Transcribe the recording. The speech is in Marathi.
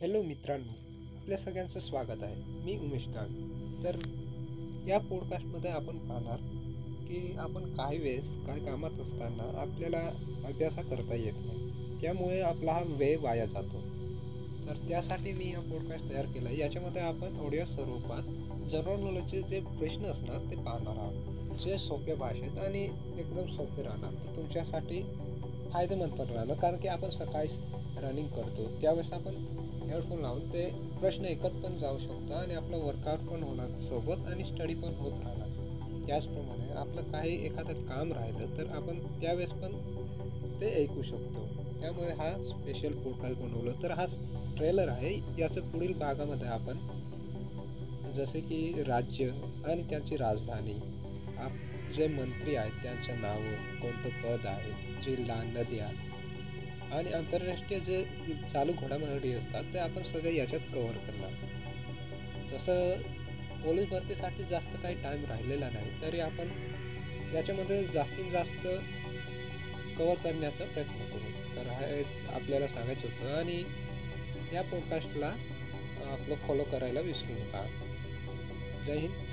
हॅलो मित्रांनो आपल्या सगळ्यांचं स्वागत आहे. मी उमेश काळ तर या पॉडकास्टमध्ये आपण पाहणार की आपण काही वेळेस काय कामात असताना आपल्याला अभ्यासा करता येत नाही. त्यामुळे आपला हा वेळ वाया जातो. तर त्यासाठी मी हा पॉडकास्ट तयार केला. आहे याच्यामध्ये आपण ऑडिओ स्वरूपात जनरल नॉलेजचे जे प्रश्न असणार ते पाहणार आहोत. जे सोप्या भाषेत आणि एकदम सोपे राहणार. तर तुमच्यासाठी फायदेमंद पण राहणार. कारण की आपण सकाळी रनिंग करतो. त्यावेळेस आपण हेडफोन लावून ते प्रश्न ऐकत पण जाऊ शकतो आणि आपलं वर्कआउट पण होणार सोबत आणि स्टडी पण होत राहणार. त्याचप्रमाणे आपलं काही एखादं काम राहिलं तर आपण त्यावेळेस पण ते ऐकू शकतो. त्यामुळे हा स्पेशल पॉडकास्ट बनवलं तर हा ट्रेलर आहे. याचं पुढील भागामध्ये आपण जसे की राज्य आणि त्यांची राजधानी आप जे मंत्री आहेत त्यांचं नावं कोणतं पद आहे जिल्हा नद्या आणि आंतरराष्ट्रीय जे चालू घडामोडी असतात ते आपण सगळे याच्यात कव्हर करणार. तसं पोलीस भरतीसाठी जास्त काही टाईम राहिलेला नाही तरी आपण याच्यामध्ये जास्तीत जास्त कवर करण्याचा प्रयत्न करू. तर हेच आपल्याला सांगायचं होतं आणि या पॉडकास्टला आपलं फॉलो करायला विसरू नका जय हिंद.